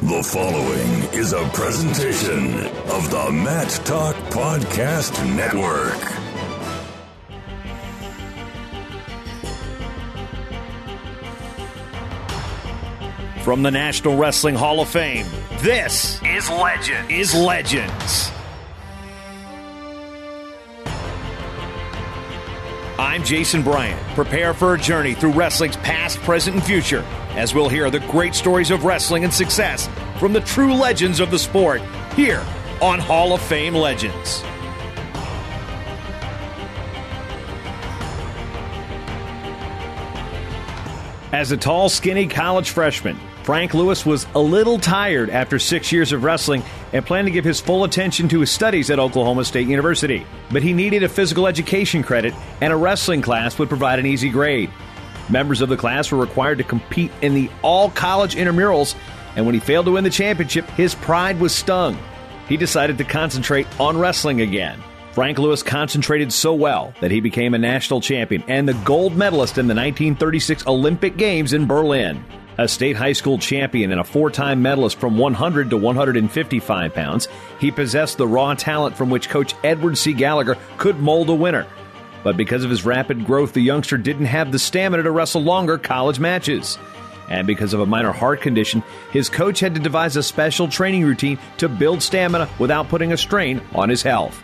The following is a presentation of the Mat Talk Podcast Network. From the National Wrestling Hall of Fame, this is Legend. is Legends. I'm Jason Bryant. Prepare for a journey through wrestling's past, present, and future as we'll hear the great stories of wrestling and success from the true legends of the sport here on Hall of Fame Legends. As a tall, skinny college freshman, Frank Lewis was a little tired after six years of wrestling and planned to give his full attention to his studies at Oklahoma State University. But he needed a physical education credit, and a wrestling class would provide an easy grade. Members of the class were required to compete in the all college intramurals, and when he failed to win the championship, his pride was stung. He decided to concentrate on wrestling again. Frank Lewis concentrated so well that he became a national champion and the gold medalist in the 1936 Olympic Games in Berlin. A state high school champion and a four time medalist from 100 to 155 pounds, he possessed the raw talent from which coach Edward C. Gallagher could mold a winner. But because of his rapid growth, the youngster didn't have the stamina to wrestle longer college matches. And because of a minor heart condition, his coach had to devise a special training routine to build stamina without putting a strain on his health.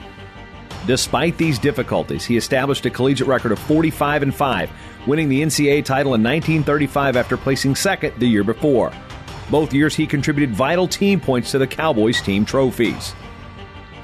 Despite these difficulties, he established a collegiate record of 45 and 5, winning the NCAA title in 1935 after placing second the year before. Both years he contributed vital team points to the Cowboys team trophies.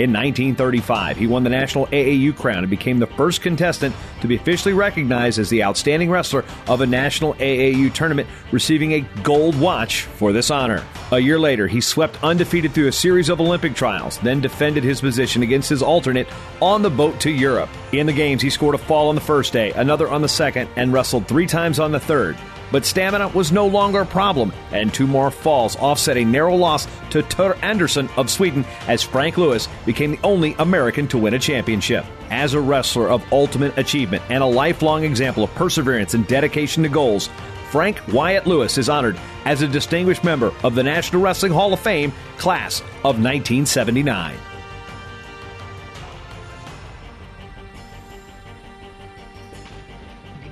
In 1935, he won the National AAU crown and became the first contestant to be officially recognized as the outstanding wrestler of a National AAU tournament, receiving a gold watch for this honor. A year later, he swept undefeated through a series of Olympic trials, then defended his position against his alternate on the boat to Europe. In the games, he scored a fall on the first day, another on the second, and wrestled three times on the third. But stamina was no longer a problem, and two more falls offset a narrow loss to Ture Andersson of Sweden as Frank Lewis became the only American to win a championship. As a wrestler of ultimate achievement and a lifelong example of perseverance and dedication to goals, Frank Wyatt Lewis is honored as a distinguished member of the National Wrestling Hall of Fame class of 1979.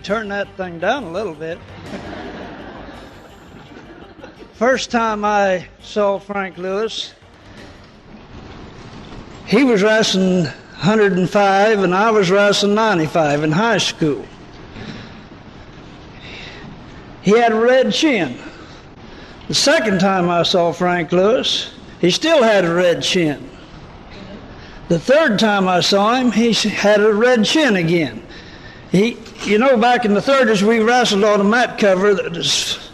turn that thing down a little bit. First time I saw Frank Lewis, he was wrestling 105 and I was wrestling 95 in high school. He had a red chin. The second time I saw Frank Lewis, he still had a red chin. The third time I saw him, he had a red chin again. He, you know, back in the 30s, we wrestled on a mat cover that was,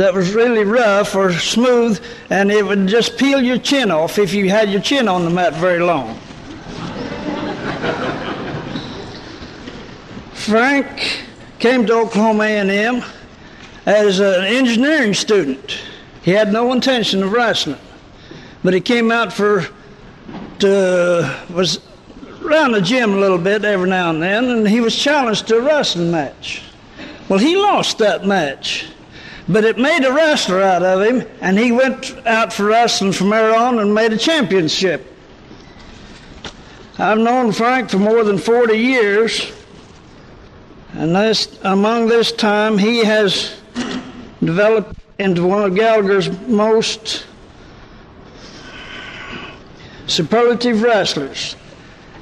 that was really rough or smooth, and it would just peel your chin off if you had your chin on the mat very long. Frank came to Oklahoma A&M as an engineering student. He had no intention of wrestling, but he came out for to was around the gym a little bit every now and then, and he was challenged to a wrestling match. Well, he lost that match, but it made a wrestler out of him, and he went out for wrestling from there on and made a championship. I've known Frank for more than 40 years, and this, among this time, he has developed into one of Gallagher's most superlative wrestlers.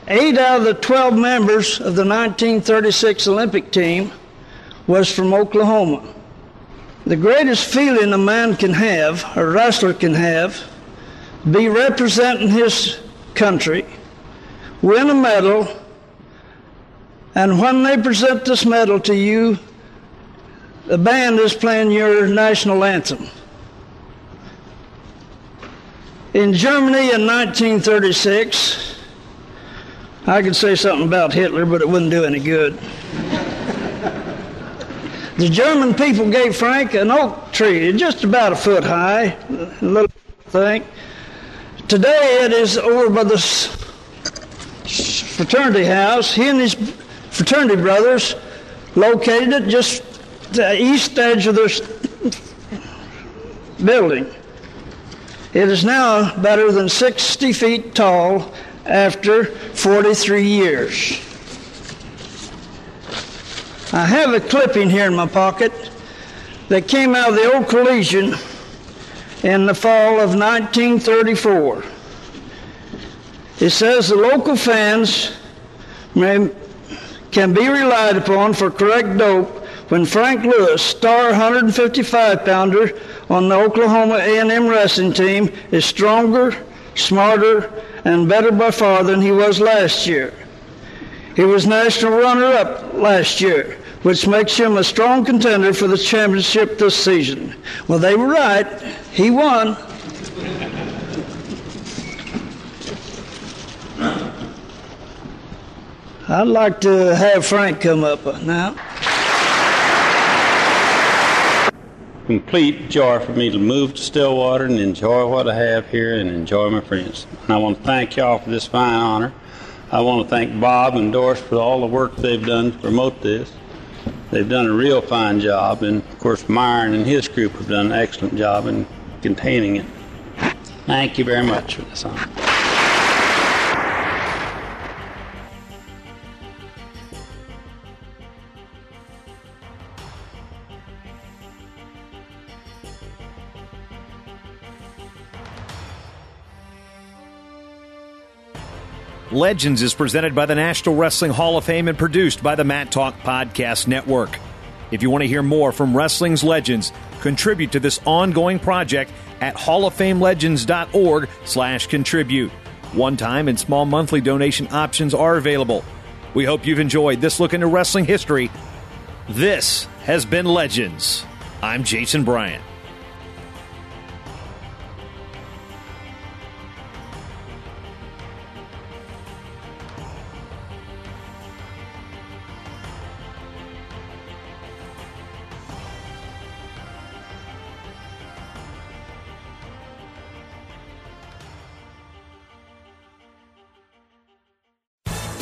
Eight out of the 12 members of the 1936 Olympic team was from Oklahoma. The greatest feeling a man can have, a wrestler can have, be representing his country, win a medal, and when they present this medal to you, the band is playing your national anthem. In Germany in 1936, I could say something about Hitler, but it wouldn't do any good. The German people gave Frank an oak tree, just about a foot high, a little thing. Today it is over by the fraternity house. He and his fraternity brothers located it just the east edge of this building. It is now better than 60 feet tall after 43 years. I have a clipping here in my pocket that came out of the O'Collegian in the fall of 1934. It says the local fans may, can be relied upon for correct dope when Frank Lewis, star 155 pounder on the Oklahoma A&M wrestling team, is stronger, smarter, and better by far than he was last year. He was national runner-up last year, which makes him a strong contender for the championship this season. Well, they were right. He won. I'd like to have Frank come up now. complete joy for me to move to Stillwater and enjoy what I have here and enjoy my friends. And I want to thank y'all for this fine honor. I want to thank Bob and Doris for all the work they've done to promote this. They've done a real fine job, and of course, Myron and his group have done an excellent job in containing it. Thank you very much for this honor. Legends is presented by the National Wrestling Hall of Fame and produced by the Mat Talk Podcast Network. If you want to hear more from wrestling's legends, contribute to this ongoing project at halloffamenlegends.org slash contribute. One-time and small monthly donation options are available. We hope you've enjoyed this look into wrestling history. This has been Legends. I'm Jason Bryant.